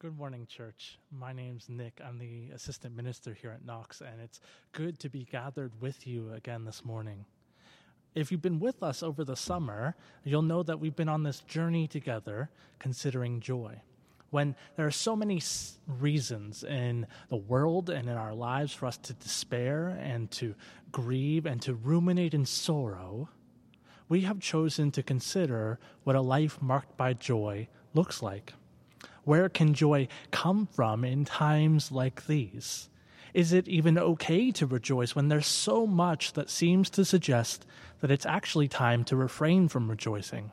Good morning, church. My name's Nick. I'm the assistant minister here at Knox, and it's good to be gathered with you again this morning. If you've been with us over the summer, you'll know that we've been on this journey together considering joy. When there are so many reasons in the world and in our lives for us to despair and to grieve and to ruminate in sorrow, we have chosen to consider what a life marked by joy looks like. Where can joy come from in times like these? Is it even okay to rejoice when there's so much that seems to suggest that it's actually time to refrain from rejoicing?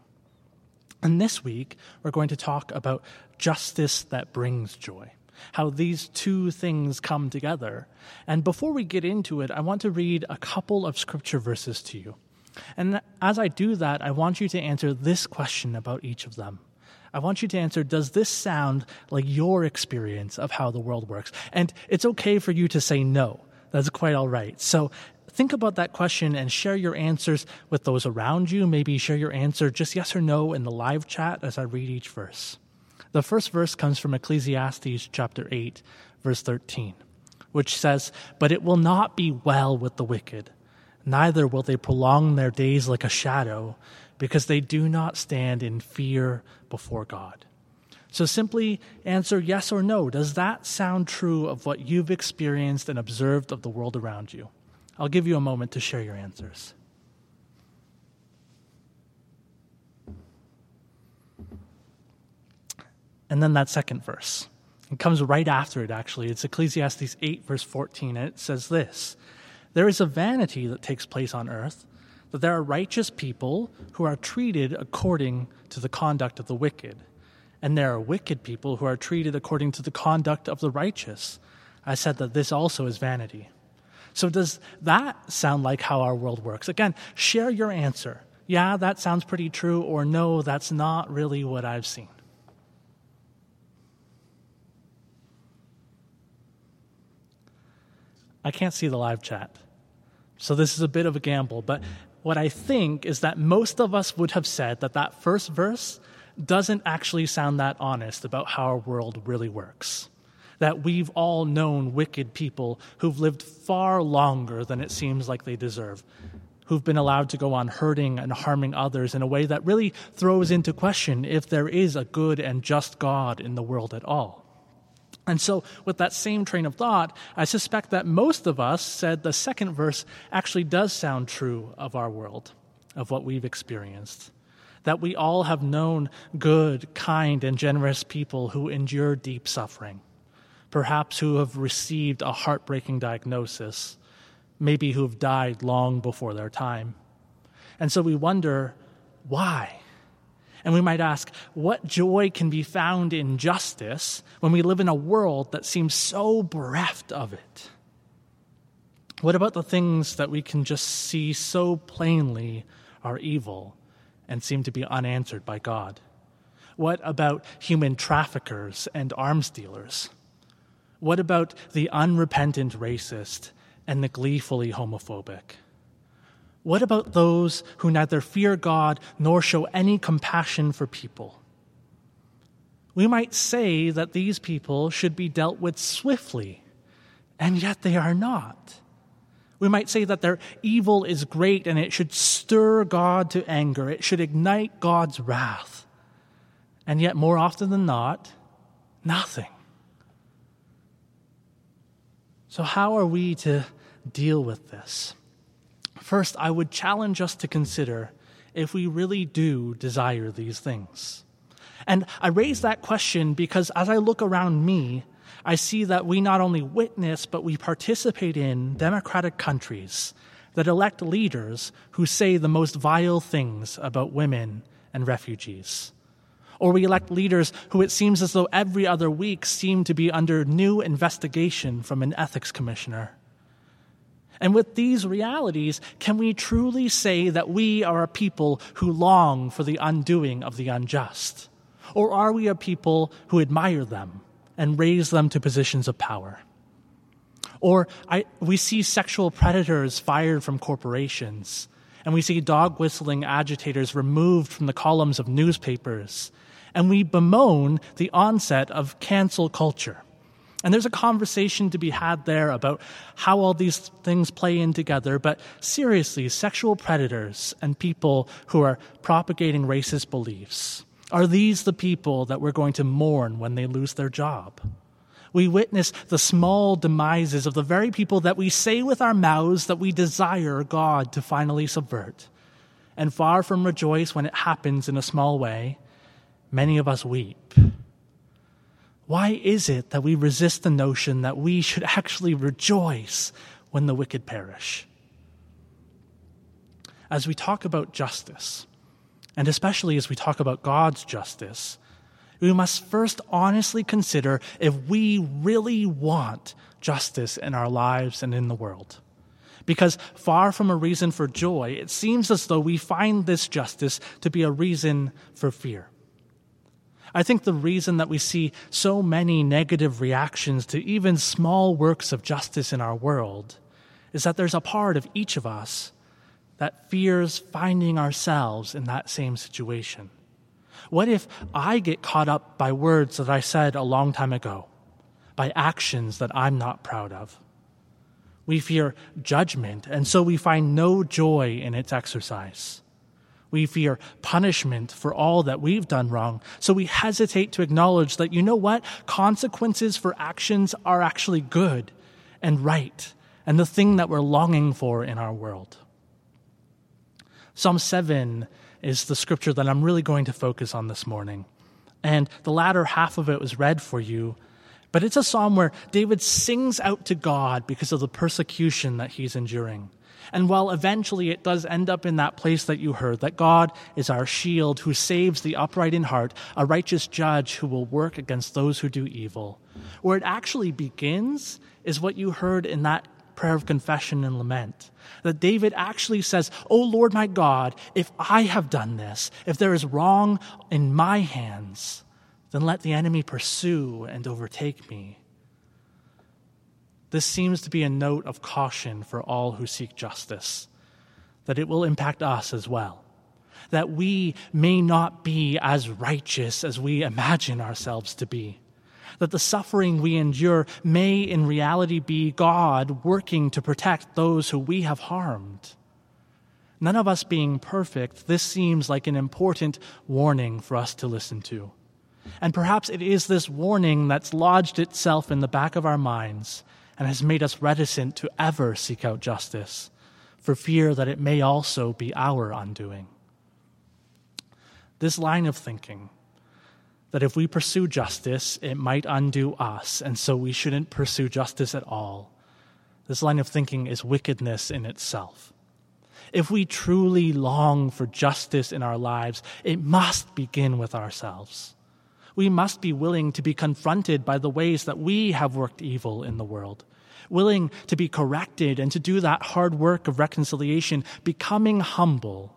And this week, we're going to talk about justice that brings joy, how these two things come together. And before we get into it, I want to read a couple of scripture verses to you. And as I do that, I want you to answer this question about each of them I want you to answer Does this sound like your experience of how the world works? And it's okay for you to say no. That's quite all right. So think about that question and share your answers with those around you. Maybe share your answer just yes or no in the live chat as I read each verse. The first verse comes from Ecclesiastes chapter 8, verse 13, which says, But it will not be well with the wicked, neither will they prolong their days like a shadow because they do not stand in fear before God. So simply answer yes or no. Does that sound true of what you've experienced and observed of the world around you? I'll give you a moment to share your answers. And then that second verse. It comes right after it, actually. It's Ecclesiastes 8, verse 14, and it says this There is a vanity that takes place on earth that there are righteous people who are treated according to the conduct of the wicked, and there are wicked people who are treated according to the conduct of the righteous. I said that this also is vanity. So, does that sound like how our world works? Again, share your answer. Yeah, that sounds pretty true, or no, that's not really what I've seen. I can't see the live chat. So this is a bit of a gamble, but what I think is that most of us would have said that that first verse doesn't actually sound that honest about how our world really works. That we've all known wicked people who've lived far longer than it seems like they deserve, who've been allowed to go on hurting and harming others in a way that really throws into question if there is a good and just God in the world at all. And so, with that same train of thought, I suspect that most of us said the second verse actually does sound true of our world, of what we've experienced. That we all have known good, kind, and generous people who endure deep suffering, perhaps who have received a heartbreaking diagnosis, maybe who have died long before their time. And so we wonder why? And we might ask, what joy can be found in justice when we live in a world that seems so bereft of it? What about the things that we can just see so plainly are evil and seem to be unanswered by God? What about human traffickers and arms dealers? What about the unrepentant racist and the gleefully homophobic? What about those who neither fear God nor show any compassion for people? We might say that these people should be dealt with swiftly, and yet they are not. We might say that their evil is great and it should stir God to anger, it should ignite God's wrath. And yet, more often than not, nothing. So, how are we to deal with this? First, I would challenge us to consider if we really do desire these things. And I raise that question because as I look around me, I see that we not only witness, but we participate in democratic countries that elect leaders who say the most vile things about women and refugees. Or we elect leaders who it seems as though every other week seem to be under new investigation from an ethics commissioner. And with these realities, can we truly say that we are a people who long for the undoing of the unjust? Or are we a people who admire them and raise them to positions of power? Or I, we see sexual predators fired from corporations, and we see dog whistling agitators removed from the columns of newspapers, and we bemoan the onset of cancel culture. And there's a conversation to be had there about how all these things play in together. But seriously, sexual predators and people who are propagating racist beliefs are these the people that we're going to mourn when they lose their job? We witness the small demises of the very people that we say with our mouths that we desire God to finally subvert. And far from rejoice when it happens in a small way, many of us weep. Why is it that we resist the notion that we should actually rejoice when the wicked perish? As we talk about justice, and especially as we talk about God's justice, we must first honestly consider if we really want justice in our lives and in the world. Because far from a reason for joy, it seems as though we find this justice to be a reason for fear. I think the reason that we see so many negative reactions to even small works of justice in our world is that there's a part of each of us that fears finding ourselves in that same situation. What if I get caught up by words that I said a long time ago, by actions that I'm not proud of? We fear judgment, and so we find no joy in its exercise. We fear punishment for all that we've done wrong. So we hesitate to acknowledge that, you know what? Consequences for actions are actually good and right and the thing that we're longing for in our world. Psalm 7 is the scripture that I'm really going to focus on this morning. And the latter half of it was read for you. But it's a psalm where David sings out to God because of the persecution that he's enduring. And while eventually it does end up in that place that you heard, that God is our shield who saves the upright in heart, a righteous judge who will work against those who do evil, where it actually begins is what you heard in that prayer of confession and lament. That David actually says, Oh Lord my God, if I have done this, if there is wrong in my hands, then let the enemy pursue and overtake me. This seems to be a note of caution for all who seek justice, that it will impact us as well. That we may not be as righteous as we imagine ourselves to be. That the suffering we endure may in reality be God working to protect those who we have harmed. None of us being perfect, this seems like an important warning for us to listen to. And perhaps it is this warning that's lodged itself in the back of our minds and has made us reticent to ever seek out justice, for fear that it may also be our undoing. This line of thinking, that if we pursue justice, it might undo us, and so we shouldn't pursue justice at all, this line of thinking is wickedness in itself. If we truly long for justice in our lives, it must begin with ourselves we must be willing to be confronted by the ways that we have worked evil in the world, willing to be corrected and to do that hard work of reconciliation, becoming humble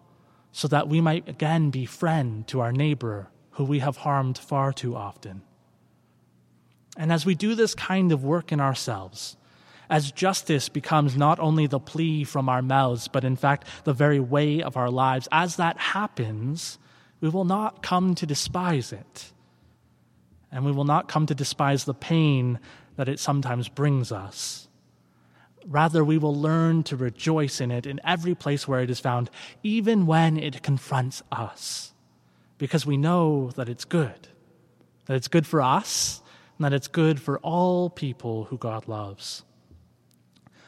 so that we might again be friend to our neighbor who we have harmed far too often. And as we do this kind of work in ourselves, as justice becomes not only the plea from our mouths, but in fact the very way of our lives, as that happens, we will not come to despise it and we will not come to despise the pain that it sometimes brings us. Rather, we will learn to rejoice in it in every place where it is found, even when it confronts us, because we know that it's good, that it's good for us, and that it's good for all people who God loves.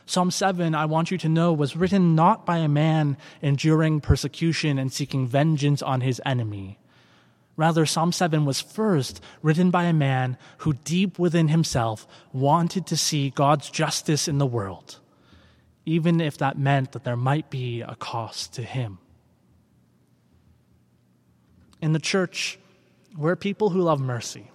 Psalm 7, I want you to know, was written not by a man enduring persecution and seeking vengeance on his enemy Rather, Psalm 7 was first written by a man who, deep within himself, wanted to see God's justice in the world, even if that meant that there might be a cost to him. In the church, we're people who love mercy,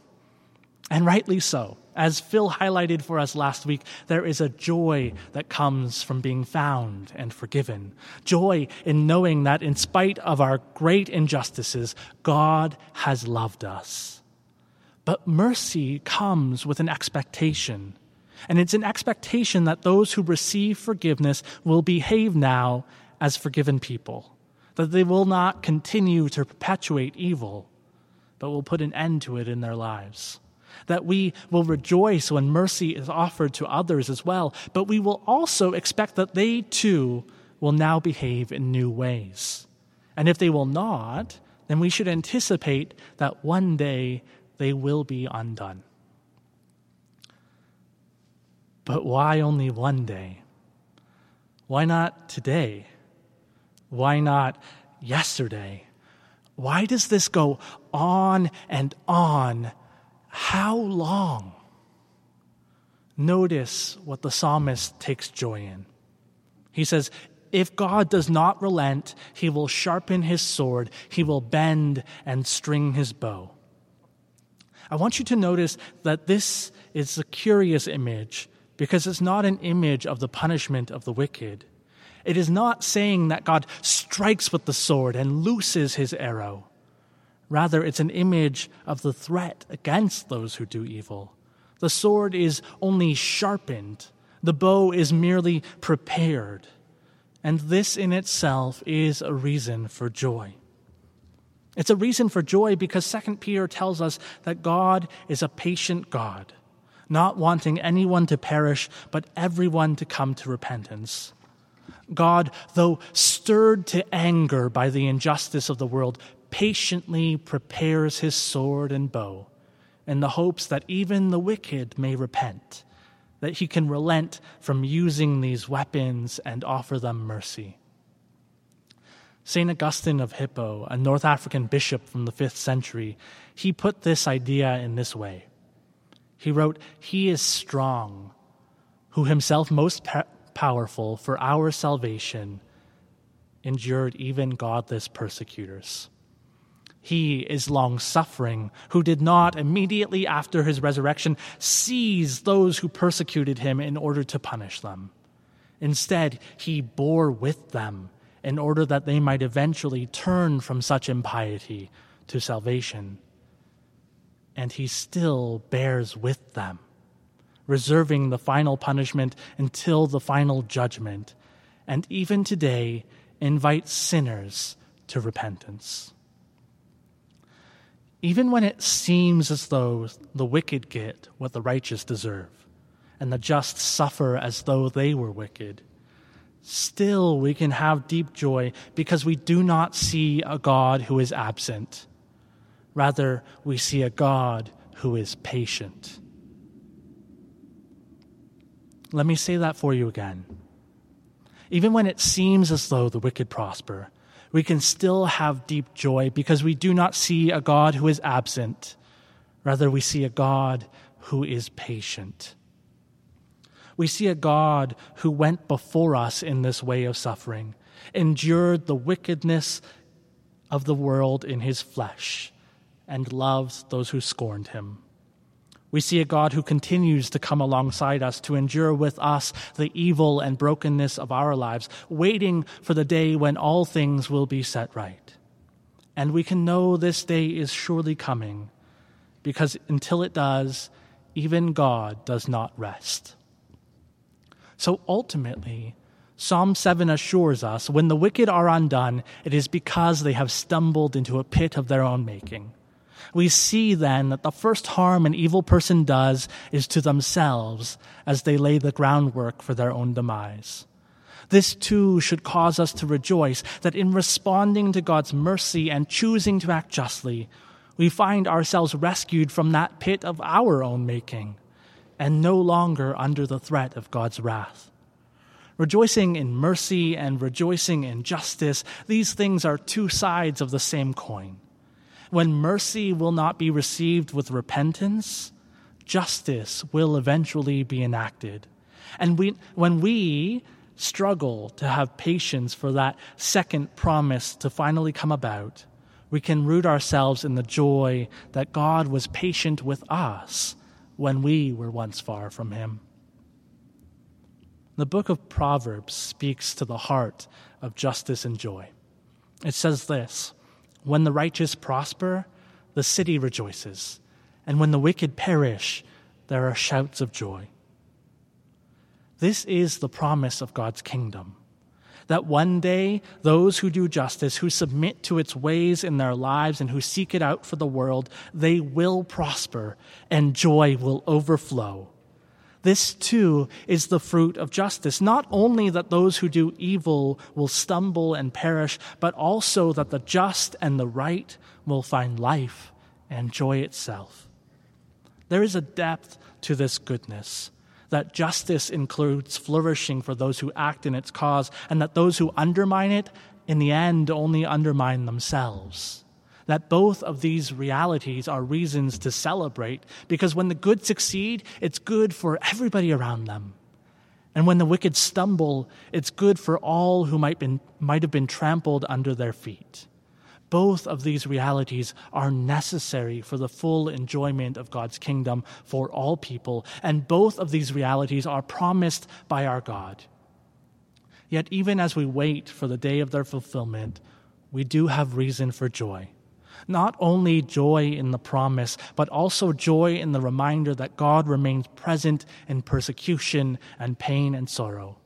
and rightly so. As Phil highlighted for us last week, there is a joy that comes from being found and forgiven. Joy in knowing that in spite of our great injustices, God has loved us. But mercy comes with an expectation. And it's an expectation that those who receive forgiveness will behave now as forgiven people, that they will not continue to perpetuate evil but will put an end to it in their lives. That we will rejoice when mercy is offered to others as well, but we will also expect that they too will now behave in new ways. And if they will not, then we should anticipate that one day they will be undone. But why only one day? Why not today? Why not yesterday? Why does this go on and on? How long? Notice what the psalmist takes joy in. He says, If God does not relent, he will sharpen his sword, he will bend and string his bow. I want you to notice that this is a curious image because it's not an image of the punishment of the wicked. It is not saying that God strikes with the sword and looses his arrow. Rather, it's an image of the threat against those who do evil. The sword is only sharpened, the bow is merely prepared. And this in itself is a reason for joy. It's a reason for joy because 2 Peter tells us that God is a patient God not wanting anyone to perish, but everyone to come to repentance. God, though stirred to anger by the injustice of the world, patiently prepares his sword and bow in the hopes that even the wicked may repent, that he can relent from using these weapons and offer them mercy. St. Augustine of Hippo, a North African bishop from the 5th century, he put this idea in this way. He wrote, He is strong, who himself most pa- powerful for our salvation endured even godless persecutors. He is long suffering, who did not immediately after his resurrection seize those who persecuted him in order to punish them. Instead, he bore with them in order that they might eventually turn from such impiety to salvation and he still bears with them, reserving the final punishment until the final judgment, and even today invites sinners to repentance. Even when it seems as though the wicked get what the righteous deserve, and the just suffer as though they were wicked, still we can have deep joy because we do not see a God who is absent Rather, we see a God who is patient. Let me say that for you again. Even when it seems as though the wicked prosper, we can still have deep joy because we do not see a God who is absent. Rather, we see a God who is patient. We see a God who went before us in this way of suffering, endured the wickedness of the world in his flesh, and loves those who scorned him. We see a God who continues to come alongside us to endure with us the evil and brokenness of our lives, waiting for the day when all things will be set right. And we can know this day is surely coming, because until it does, even God does not rest. So ultimately, Psalm 7 assures us when the wicked are undone, it is because they have stumbled into a pit of their own making we see then that the first harm an evil person does is to themselves as they lay the groundwork for their own demise. This too should cause us to rejoice that in responding to God's mercy and choosing to act justly, we find ourselves rescued from that pit of our own making and no longer under the threat of God's wrath. Rejoicing in mercy and rejoicing in justice, these things are two sides of the same coin. When mercy will not be received with repentance, justice will eventually be enacted. And we, when we struggle to have patience for that second promise to finally come about, we can root ourselves in the joy that God was patient with us when we were once far from Him. The book of Proverbs speaks to the heart of justice and joy. It says this when the righteous prosper, the city rejoices, and when the wicked perish, there are shouts of joy. This is the promise of God's kingdom that one day those who do justice, who submit to its ways in their lives, and who seek it out for the world, they will prosper and joy will overflow. This too is the fruit of justice. Not only that those who do evil will stumble and perish, but also that the just and the right will find life and joy itself. There is a depth to this goodness that justice includes flourishing for those who act in its cause, and that those who undermine it, in the end, only undermine themselves. That both of these realities are reasons to celebrate, because when the good succeed, it's good for everybody around them. And when the wicked stumble, it's good for all who might, been, might have been trampled under their feet. Both of these realities are necessary for the full enjoyment of God's kingdom for all people, and both of these realities are promised by our God. Yet, even as we wait for the day of their fulfillment, we do have reason for joy. Not only joy in the promise, but also joy in the reminder that God remains present in persecution and pain and sorrow.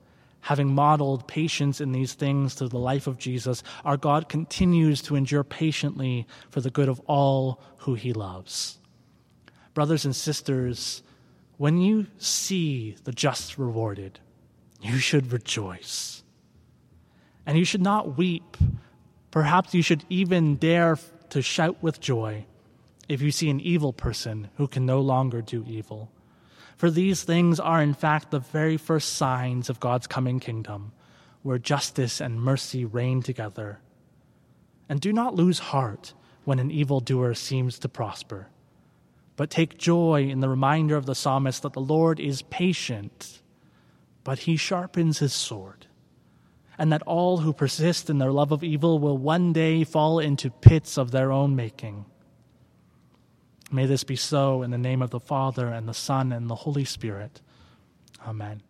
Having modeled patience in these things through the life of Jesus, our God continues to endure patiently for the good of all who he loves. Brothers and sisters, when you see the just rewarded, you should rejoice. And you should not weep. Perhaps you should even dare to shout with joy if you see an evil person who can no longer do evil. For these things are, in fact, the very first signs of God's coming kingdom, where justice and mercy reign together. And do not lose heart when an evildoer seems to prosper, but take joy in the reminder of the psalmist that the Lord is patient, but he sharpens his sword, and that all who persist in their love of evil will one day fall into pits of their own making. May this be so in the name of the Father, and the Son, and the Holy Spirit. Amen.